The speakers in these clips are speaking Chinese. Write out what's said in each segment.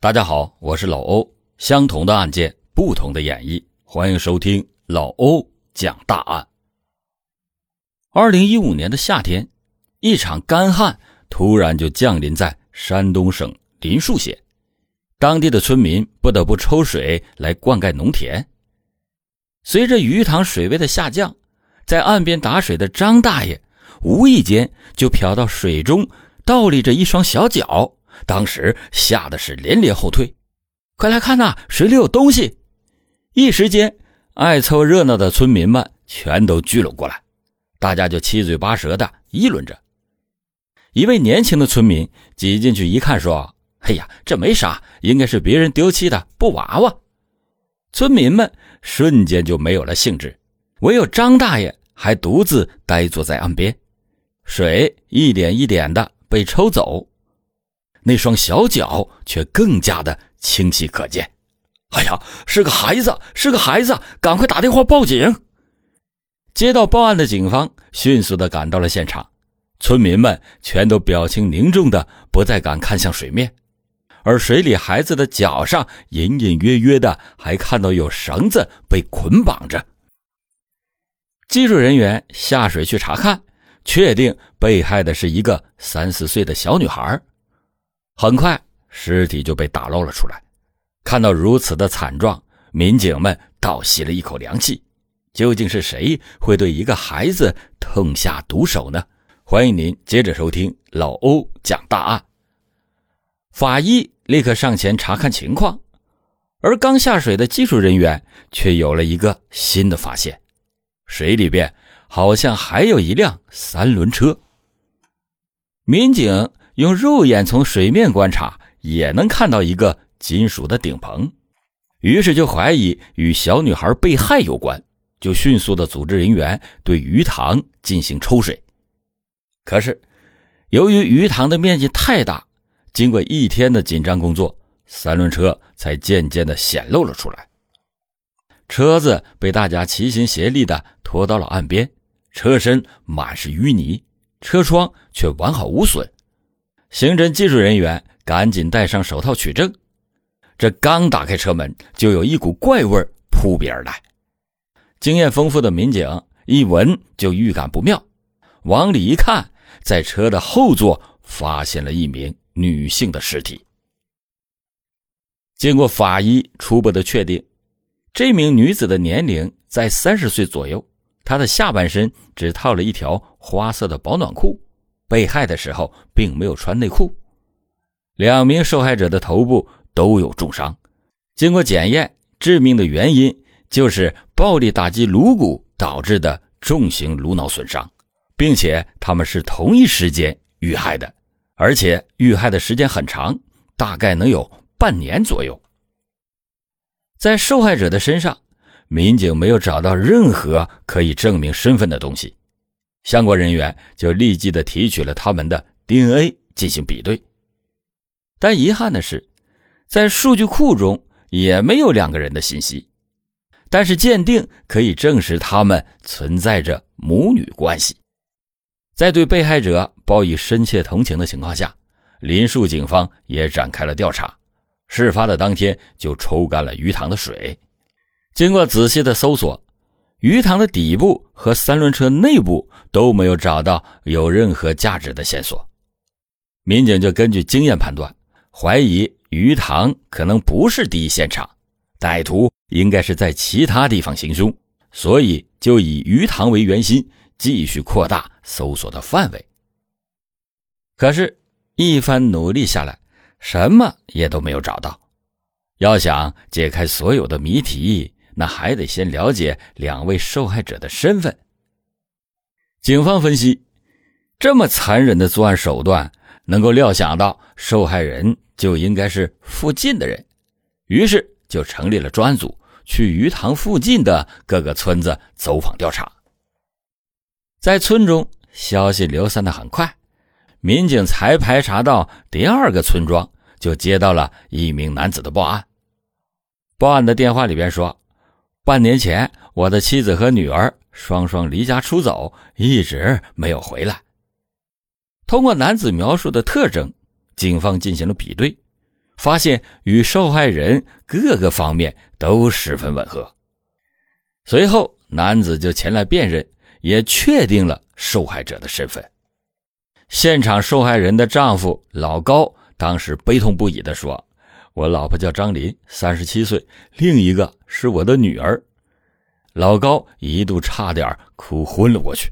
大家好，我是老欧。相同的案件，不同的演绎，欢迎收听老欧讲大案。二零一五年的夏天，一场干旱突然就降临在山东省临沭县，当地的村民不得不抽水来灌溉农田。随着鱼塘水位的下降，在岸边打水的张大爷无意间就瞟到水中倒立着一双小脚。当时吓得是连连后退，快来看呐，水里有东西！一时间，爱凑热闹的村民们全都聚拢过来，大家就七嘴八舌的议论着。一位年轻的村民挤进去一看，说：“哎呀，这没啥，应该是别人丢弃的布娃娃。”村民们瞬间就没有了兴致，唯有张大爷还独自呆坐在岸边，水一点一点的被抽走。那双小脚却更加的清晰可见。哎呀，是个孩子，是个孩子！赶快打电话报警。接到报案的警方迅速的赶到了现场，村民们全都表情凝重的不再敢看向水面，而水里孩子的脚上隐隐约约的还看到有绳子被捆绑着。技术人员下水去查看，确定被害的是一个三四岁的小女孩。很快，尸体就被打捞了出来。看到如此的惨状，民警们倒吸了一口凉气。究竟是谁会对一个孩子痛下毒手呢？欢迎您接着收听老欧讲大案。法医立刻上前查看情况，而刚下水的技术人员却有了一个新的发现：水里边好像还有一辆三轮车。民警。用肉眼从水面观察，也能看到一个金属的顶棚，于是就怀疑与小女孩被害有关，就迅速的组织人员对鱼塘进行抽水。可是，由于鱼塘的面积太大，经过一天的紧张工作，三轮车才渐渐的显露了出来。车子被大家齐心协力的拖到了岸边，车身满是淤泥，车窗却完好无损。刑侦技术人员赶紧戴上手套取证，这刚打开车门，就有一股怪味扑鼻而来。经验丰富的民警一闻就预感不妙，往里一看，在车的后座发现了一名女性的尸体。经过法医初步的确定，这名女子的年龄在三十岁左右，她的下半身只套了一条花色的保暖裤。被害的时候并没有穿内裤，两名受害者的头部都有重伤，经过检验，致命的原因就是暴力打击颅骨导致的重型颅脑损伤，并且他们是同一时间遇害的，而且遇害的时间很长，大概能有半年左右。在受害者的身上，民警没有找到任何可以证明身份的东西。相关人员就立即的提取了他们的 DNA 进行比对，但遗憾的是，在数据库中也没有两个人的信息。但是鉴定可以证实他们存在着母女关系。在对被害者报以深切同情的情况下，林树警方也展开了调查。事发的当天就抽干了鱼塘的水，经过仔细的搜索。鱼塘的底部和三轮车内部都没有找到有任何价值的线索，民警就根据经验判断，怀疑鱼塘可能不是第一现场，歹徒应该是在其他地方行凶，所以就以鱼塘为圆心，继续扩大搜索的范围。可是，一番努力下来，什么也都没有找到。要想解开所有的谜题。那还得先了解两位受害者的身份。警方分析，这么残忍的作案手段，能够料想到受害人就应该是附近的人，于是就成立了专案组，去鱼塘附近的各个村子走访调查。在村中，消息流散的很快，民警才排查到第二个村庄，就接到了一名男子的报案。报案的电话里边说。半年前，我的妻子和女儿双双离家出走，一直没有回来。通过男子描述的特征，警方进行了比对，发现与受害人各个方面都十分吻合。随后，男子就前来辨认，也确定了受害者的身份。现场受害人的丈夫老高当时悲痛不已地说：“我老婆叫张林，三十七岁，另一个是我的女儿。”老高一度差点哭昏了过去。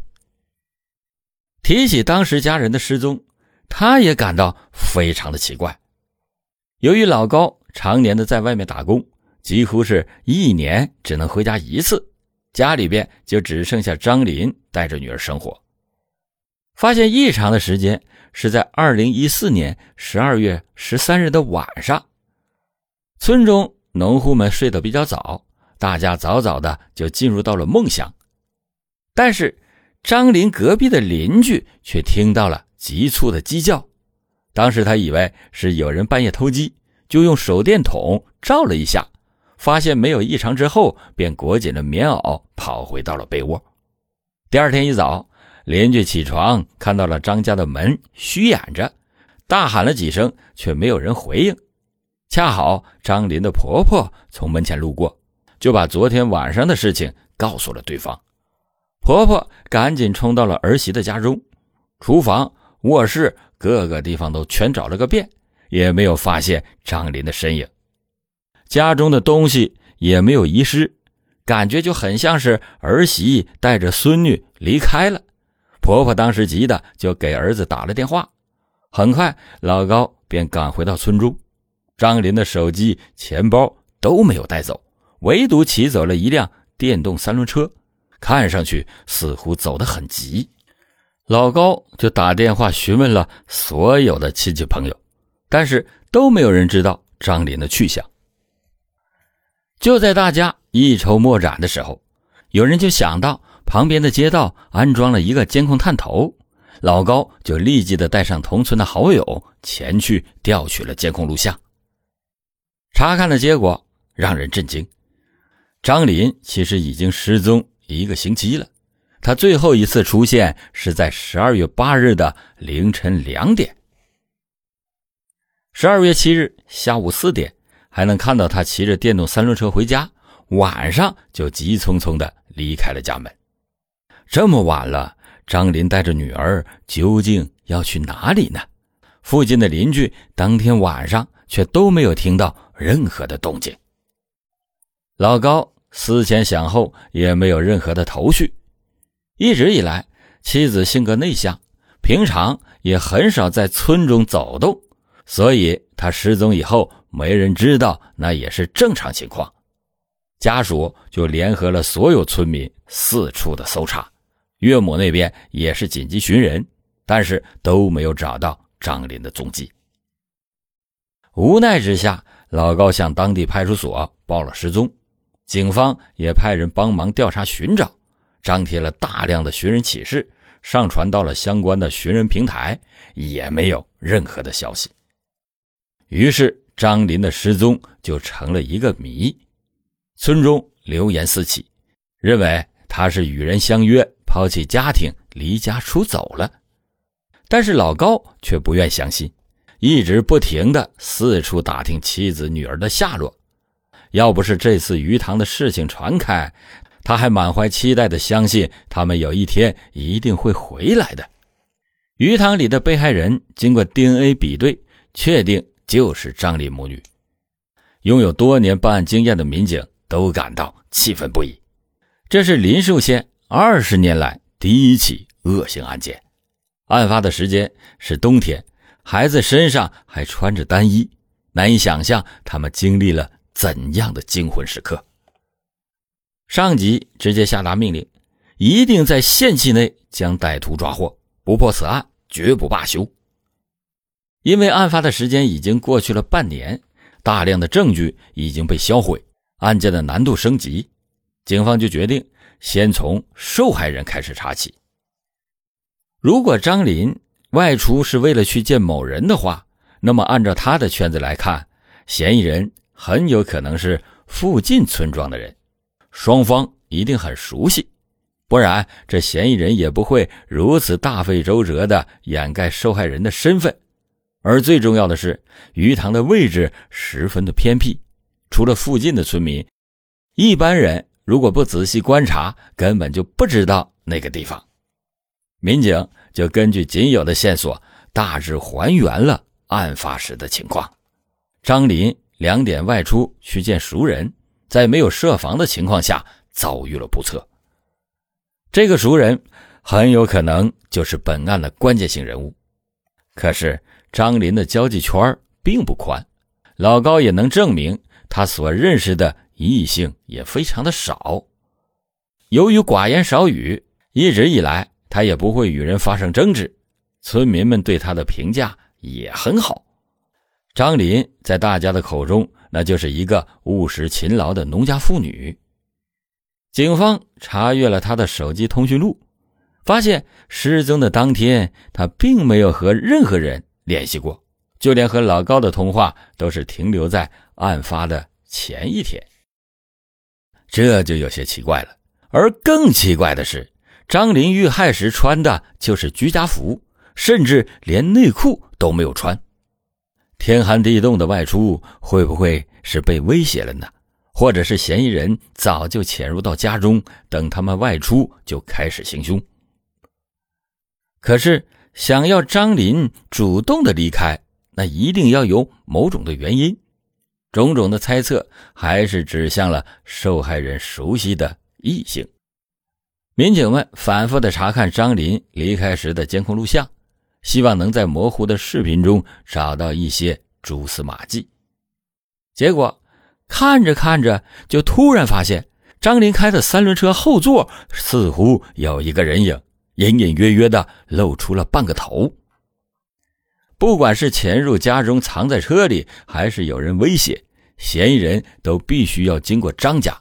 提起当时家人的失踪，他也感到非常的奇怪。由于老高常年的在外面打工，几乎是一年只能回家一次，家里边就只剩下张林带着女儿生活。发现异常的时间是在二零一四年十二月十三日的晚上。村中农户们睡得比较早，大家早早的就进入到了梦乡。但是张林隔壁的邻居却听到了急促的鸡叫，当时他以为是有人半夜偷鸡，就用手电筒照了一下，发现没有异常之后，便裹紧了棉袄跑回到了被窝。第二天一早。邻居起床看到了张家的门虚掩着，大喊了几声，却没有人回应。恰好张林的婆婆从门前路过，就把昨天晚上的事情告诉了对方。婆婆赶紧冲到了儿媳的家中，厨房、卧室各个地方都全找了个遍，也没有发现张林的身影。家中的东西也没有遗失，感觉就很像是儿媳带着孙女离开了。婆婆当时急的就给儿子打了电话，很快老高便赶回到村中。张林的手机、钱包都没有带走，唯独骑走了一辆电动三轮车，看上去似乎走得很急。老高就打电话询问了所有的亲戚朋友，但是都没有人知道张林的去向。就在大家一筹莫展的时候，有人就想到。旁边的街道安装了一个监控探头，老高就立即的带上同村的好友前去调取了监控录像。查看的结果让人震惊，张林其实已经失踪一个星期了。他最后一次出现是在十二月八日的凌晨两点。十二月七日下午四点，还能看到他骑着电动三轮车回家，晚上就急匆匆的离开了家门。这么晚了，张林带着女儿究竟要去哪里呢？附近的邻居当天晚上却都没有听到任何的动静。老高思前想后，也没有任何的头绪。一直以来，妻子性格内向，平常也很少在村中走动，所以他失踪以后，没人知道，那也是正常情况。家属就联合了所有村民，四处的搜查。岳母那边也是紧急寻人，但是都没有找到张林的踪迹。无奈之下，老高向当地派出所报了失踪，警方也派人帮忙调查寻找，张贴了大量的寻人启事，上传到了相关的寻人平台，也没有任何的消息。于是，张林的失踪就成了一个谜，村中流言四起，认为他是与人相约。抛弃家庭，离家出走了，但是老高却不愿相信，一直不停的四处打听妻子女儿的下落。要不是这次鱼塘的事情传开，他还满怀期待的相信他们有一天一定会回来的。鱼塘里的被害人经过 DNA 比对，确定就是张丽母女。拥有多年办案经验的民警都感到气愤不已。这是林寿县。二十年来第一起恶性案件，案发的时间是冬天，孩子身上还穿着单衣，难以想象他们经历了怎样的惊魂时刻。上级直接下达命令，一定在限期内将歹徒抓获，不破此案绝不罢休。因为案发的时间已经过去了半年，大量的证据已经被销毁，案件的难度升级，警方就决定。先从受害人开始查起。如果张林外出是为了去见某人的话，那么按照他的圈子来看，嫌疑人很有可能是附近村庄的人，双方一定很熟悉，不然这嫌疑人也不会如此大费周折的掩盖受害人的身份。而最重要的是，鱼塘的位置十分的偏僻，除了附近的村民，一般人如果不仔细观察，根本就不知道那个地方。民警就根据仅有的线索，大致还原了案发时的情况。张林两点外出去见熟人，在没有设防的情况下遭遇了不测。这个熟人很有可能就是本案的关键性人物。可是张林的交际圈并不宽，老高也能证明他所认识的异性也非常的少。由于寡言少语，一直以来。他也不会与人发生争执，村民们对他的评价也很好。张林在大家的口中，那就是一个务实勤劳的农家妇女。警方查阅了他的手机通讯录，发现失踪的当天，他并没有和任何人联系过，就连和老高的通话都是停留在案发的前一天。这就有些奇怪了。而更奇怪的是。张林遇害时穿的就是居家服，甚至连内裤都没有穿。天寒地冻的外出，会不会是被威胁了呢？或者是嫌疑人早就潜入到家中，等他们外出就开始行凶？可是想要张林主动的离开，那一定要有某种的原因。种种的猜测还是指向了受害人熟悉的异性。民警们反复的查看张林离开时的监控录像，希望能在模糊的视频中找到一些蛛丝马迹。结果看着看着，就突然发现张林开的三轮车后座似乎有一个人影，隐隐约约的露出了半个头。不管是潜入家中藏在车里，还是有人威胁，嫌疑人都必须要经过张家。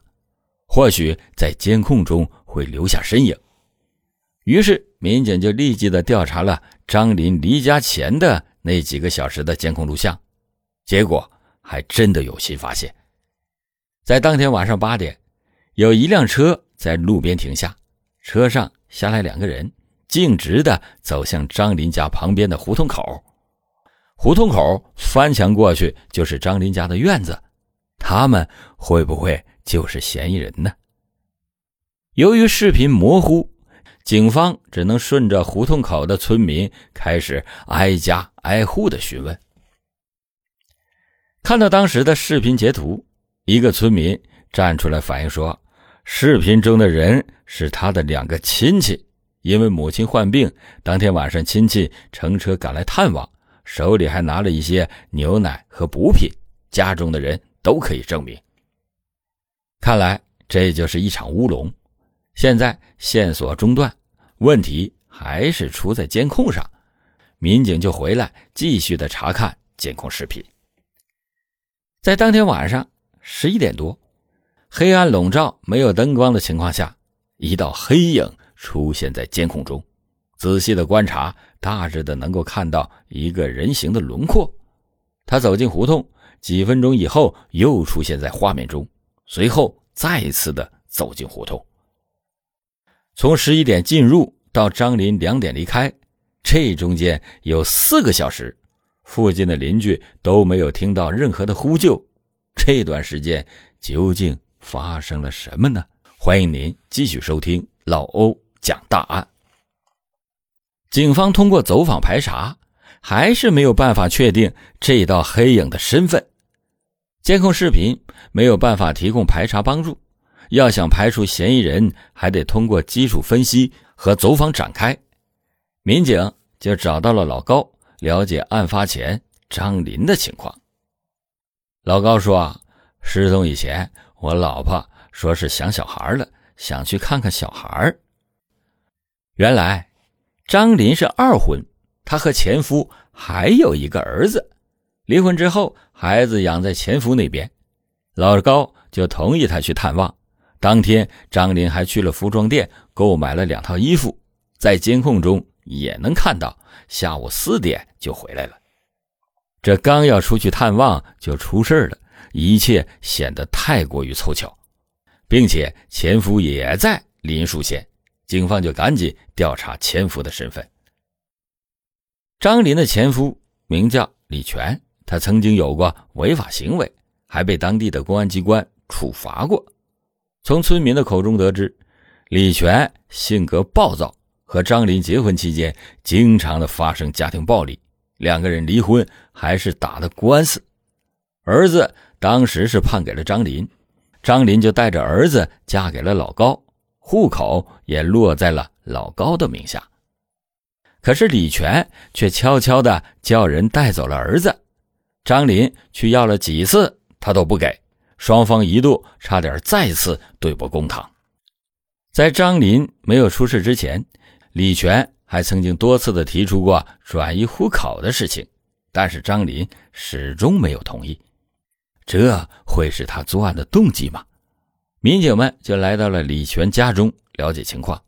或许在监控中。会留下身影，于是民警就立即的调查了张林离家前的那几个小时的监控录像，结果还真的有新发现。在当天晚上八点，有一辆车在路边停下，车上下来两个人，径直的走向张林家旁边的胡同口。胡同口翻墙过去就是张林家的院子，他们会不会就是嫌疑人呢？由于视频模糊，警方只能顺着胡同口的村民开始挨家挨户的询问。看到当时的视频截图，一个村民站出来反映说，视频中的人是他的两个亲戚，因为母亲患病，当天晚上亲戚乘车赶来探望，手里还拿了一些牛奶和补品，家中的人都可以证明。看来这就是一场乌龙。现在线索中断，问题还是出在监控上。民警就回来继续的查看监控视频。在当天晚上十一点多，黑暗笼罩、没有灯光的情况下，一道黑影出现在监控中。仔细的观察，大致的能够看到一个人形的轮廓。他走进胡同，几分钟以后又出现在画面中，随后再次的走进胡同。从十一点进入到张林两点离开，这中间有四个小时，附近的邻居都没有听到任何的呼救。这段时间究竟发生了什么呢？欢迎您继续收听老欧讲大案。警方通过走访排查，还是没有办法确定这道黑影的身份。监控视频没有办法提供排查帮助。要想排除嫌疑人，还得通过基础分析和走访展开。民警就找到了老高，了解案发前张林的情况。老高说：“啊，失踪以前，我老婆说是想小孩了，想去看看小孩。原来，张林是二婚，他和前夫还有一个儿子。离婚之后，孩子养在前夫那边，老高就同意他去探望。”当天，张林还去了服装店购买了两套衣服，在监控中也能看到，下午四点就回来了。这刚要出去探望，就出事了，一切显得太过于凑巧，并且前夫也在林树县，警方就赶紧调查前夫的身份。张林的前夫名叫李全，他曾经有过违法行为，还被当地的公安机关处罚过。从村民的口中得知，李全性格暴躁，和张林结婚期间经常的发生家庭暴力，两个人离婚还是打的官司。儿子当时是判给了张林，张林就带着儿子嫁给了老高，户口也落在了老高的名下。可是李全却悄悄的叫人带走了儿子，张林去要了几次，他都不给。双方一度差点再次对簿公堂。在张林没有出事之前，李全还曾经多次的提出过转移户口的事情，但是张林始终没有同意。这会是他作案的动机吗？民警们就来到了李全家中了解情况。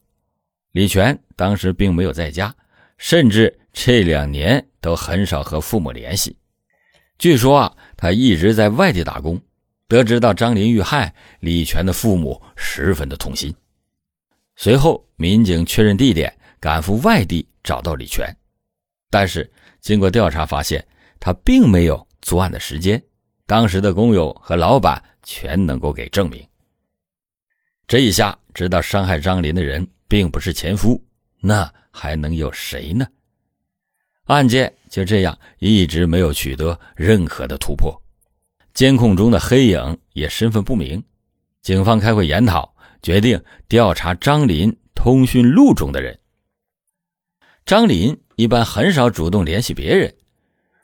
李全当时并没有在家，甚至这两年都很少和父母联系。据说啊，他一直在外地打工。得知到张林遇害，李全的父母十分的痛心。随后，民警确认地点，赶赴外地找到李全。但是，经过调查发现，他并没有作案的时间，当时的工友和老板全能够给证明。这一下知道伤害张林的人并不是前夫，那还能有谁呢？案件就这样一直没有取得任何的突破。监控中的黑影也身份不明，警方开会研讨，决定调查张林通讯录中的人。张林一般很少主动联系别人，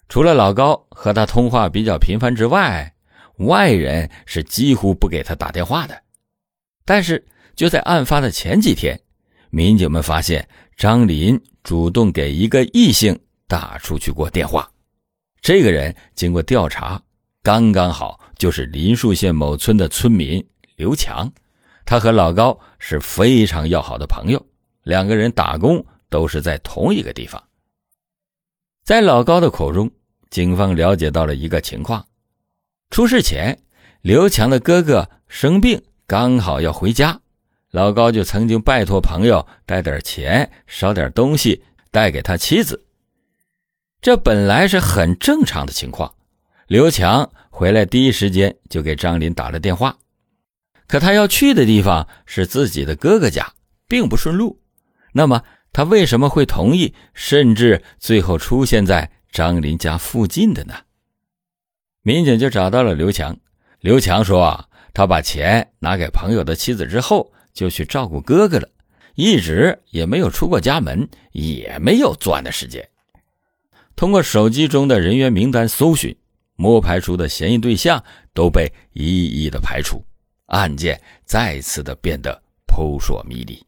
除了老高和他通话比较频繁之外，外人是几乎不给他打电话的。但是就在案发的前几天，民警们发现张林主动给一个异性打出去过电话，这个人经过调查。刚刚好就是林树县某村的村民刘强，他和老高是非常要好的朋友，两个人打工都是在同一个地方。在老高的口中，警方了解到了一个情况：出事前，刘强的哥哥生病，刚好要回家，老高就曾经拜托朋友带点钱、捎点东西带给他妻子。这本来是很正常的情况。刘强回来第一时间就给张林打了电话，可他要去的地方是自己的哥哥家，并不顺路。那么他为什么会同意，甚至最后出现在张林家附近的呢？民警就找到了刘强。刘强说：“啊，他把钱拿给朋友的妻子之后，就去照顾哥哥了，一直也没有出过家门，也没有作案的时间。通过手机中的人员名单搜寻。”摸排出的嫌疑对象都被一一的排除，案件再次的变得扑朔迷离。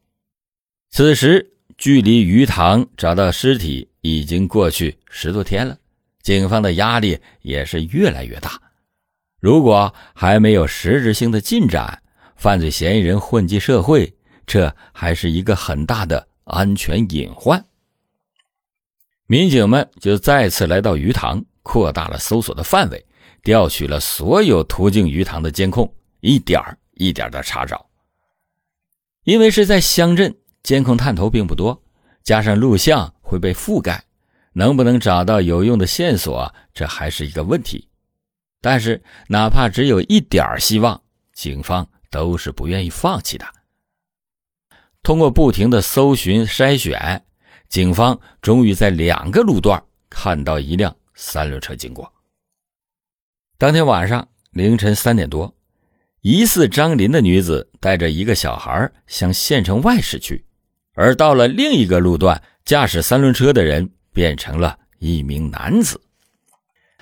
此时，距离鱼塘找到尸体已经过去十多天了，警方的压力也是越来越大。如果还没有实质性的进展，犯罪嫌疑人混迹社会，这还是一个很大的安全隐患。民警们就再次来到鱼塘。扩大了搜索的范围，调取了所有途径鱼塘的监控，一点一点的查找。因为是在乡镇，监控探头并不多，加上录像会被覆盖，能不能找到有用的线索，这还是一个问题。但是，哪怕只有一点希望，警方都是不愿意放弃的。通过不停的搜寻筛选，警方终于在两个路段看到一辆。三轮车经过。当天晚上凌晨三点多，疑似张林的女子带着一个小孩向县城外驶去，而到了另一个路段，驾驶三轮车的人变成了一名男子，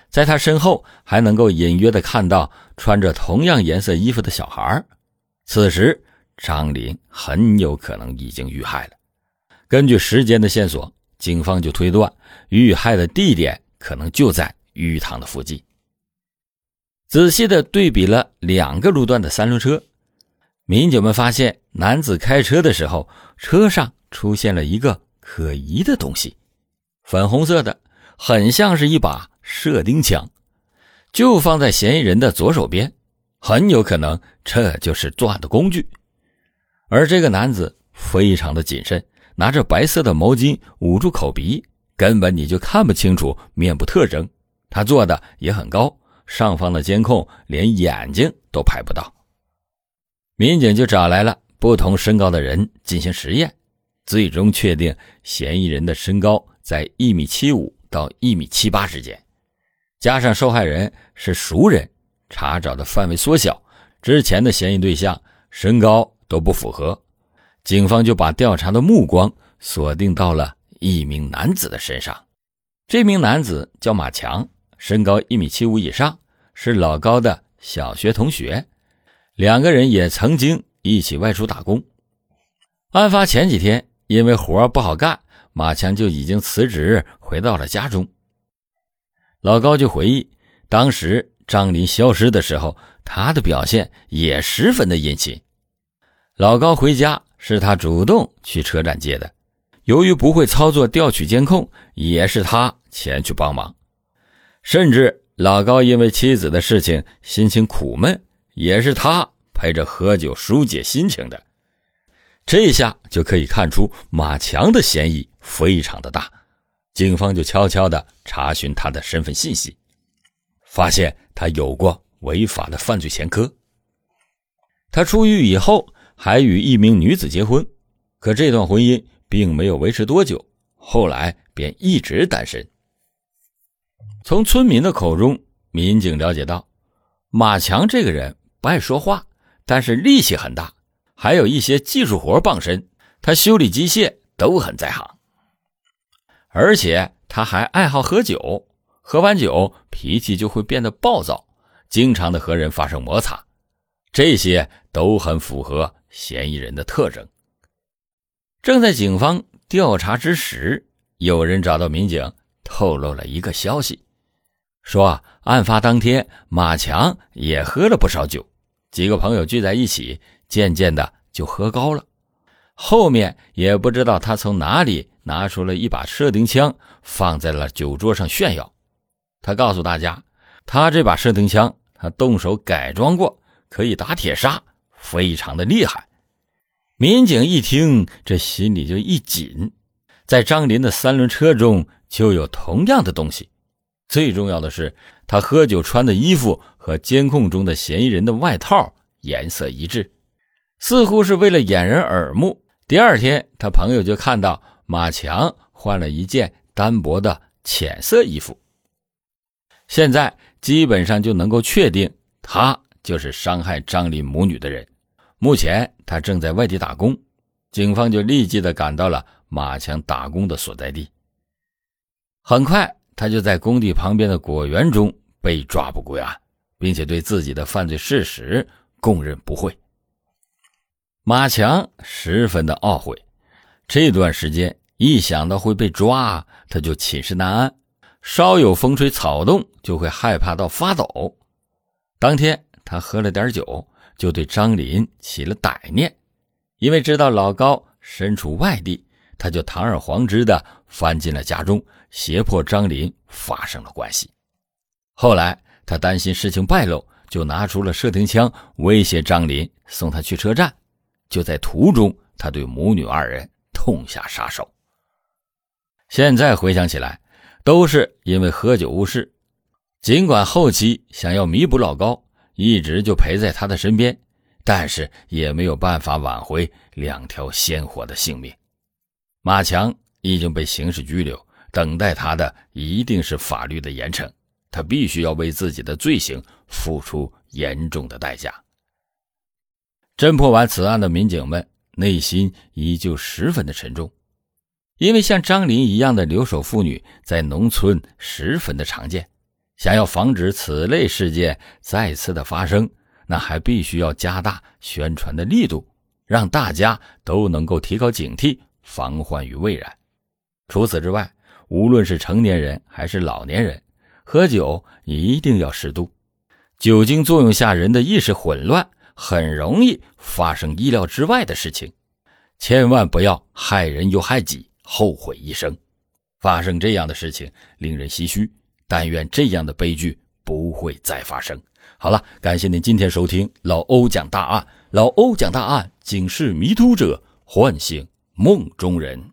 在他身后还能够隐约的看到穿着同样颜色衣服的小孩。此时，张林很有可能已经遇害了。根据时间的线索，警方就推断遇害的地点。可能就在鱼塘的附近。仔细的对比了两个路段的三轮车，民警们发现男子开车的时候，车上出现了一个可疑的东西，粉红色的，很像是一把射钉枪，就放在嫌疑人的左手边，很有可能这就是作案的工具。而这个男子非常的谨慎，拿着白色的毛巾捂住口鼻。根本你就看不清楚面部特征。他坐的也很高，上方的监控连眼睛都拍不到。民警就找来了不同身高的人进行实验，最终确定嫌疑人的身高在一米七五到一米七八之间，加上受害人是熟人，查找的范围缩小，之前的嫌疑对象身高都不符合，警方就把调查的目光锁定到了一名男子的身上。这名男子叫马强。身高一米七五以上，是老高的小学同学，两个人也曾经一起外出打工。案发前几天，因为活不好干，马强就已经辞职回到了家中。老高就回忆，当时张林消失的时候，他的表现也十分的殷勤。老高回家是他主动去车站接的，由于不会操作调取监控，也是他前去帮忙。甚至老高因为妻子的事情心情苦闷，也是他陪着喝酒疏解心情的。这下就可以看出马强的嫌疑非常的大，警方就悄悄的查询他的身份信息，发现他有过违法的犯罪前科。他出狱以后还与一名女子结婚，可这段婚姻并没有维持多久，后来便一直单身。从村民的口中，民警了解到，马强这个人不爱说话，但是力气很大，还有一些技术活傍身。他修理机械都很在行，而且他还爱好喝酒，喝完酒脾气就会变得暴躁，经常的和人发生摩擦，这些都很符合嫌疑人的特征。正在警方调查之时，有人找到民警，透露了一个消息。说，案发当天，马强也喝了不少酒，几个朋友聚在一起，渐渐的就喝高了。后面也不知道他从哪里拿出了一把射钉枪，放在了酒桌上炫耀。他告诉大家，他这把射钉枪，他动手改装过，可以打铁砂，非常的厉害。民警一听，这心里就一紧，在张林的三轮车中就有同样的东西。最重要的是，他喝酒穿的衣服和监控中的嫌疑人的外套颜色一致，似乎是为了掩人耳目。第二天，他朋友就看到马强换了一件单薄的浅色衣服。现在基本上就能够确定，他就是伤害张林母女的人。目前他正在外地打工，警方就立即的赶到了马强打工的所在地。很快。他就在工地旁边的果园中被抓捕归案，并且对自己的犯罪事实供认不讳。马强十分的懊悔，这段时间一想到会被抓，他就寝食难安，稍有风吹草动就会害怕到发抖。当天他喝了点酒，就对张林起了歹念，因为知道老高身处外地。他就堂而皇之的翻进了家中，胁迫张林发生了关系。后来他担心事情败露，就拿出了射钉枪威胁张林，送他去车站。就在途中，他对母女二人痛下杀手。现在回想起来，都是因为喝酒误事。尽管后期想要弥补老高，一直就陪在他的身边，但是也没有办法挽回两条鲜活的性命。马强已经被刑事拘留，等待他的一定是法律的严惩。他必须要为自己的罪行付出严重的代价。侦破完此案的民警们内心依旧十分的沉重，因为像张林一样的留守妇女在农村十分的常见。想要防止此类事件再次的发生，那还必须要加大宣传的力度，让大家都能够提高警惕。防患于未然。除此之外，无论是成年人还是老年人，喝酒一定要适度。酒精作用下，人的意识混乱，很容易发生意料之外的事情。千万不要害人又害己，后悔一生。发生这样的事情令人唏嘘，但愿这样的悲剧不会再发生。好了，感谢您今天收听老欧讲大案。老欧讲大案，警示迷途者，唤醒。梦中人。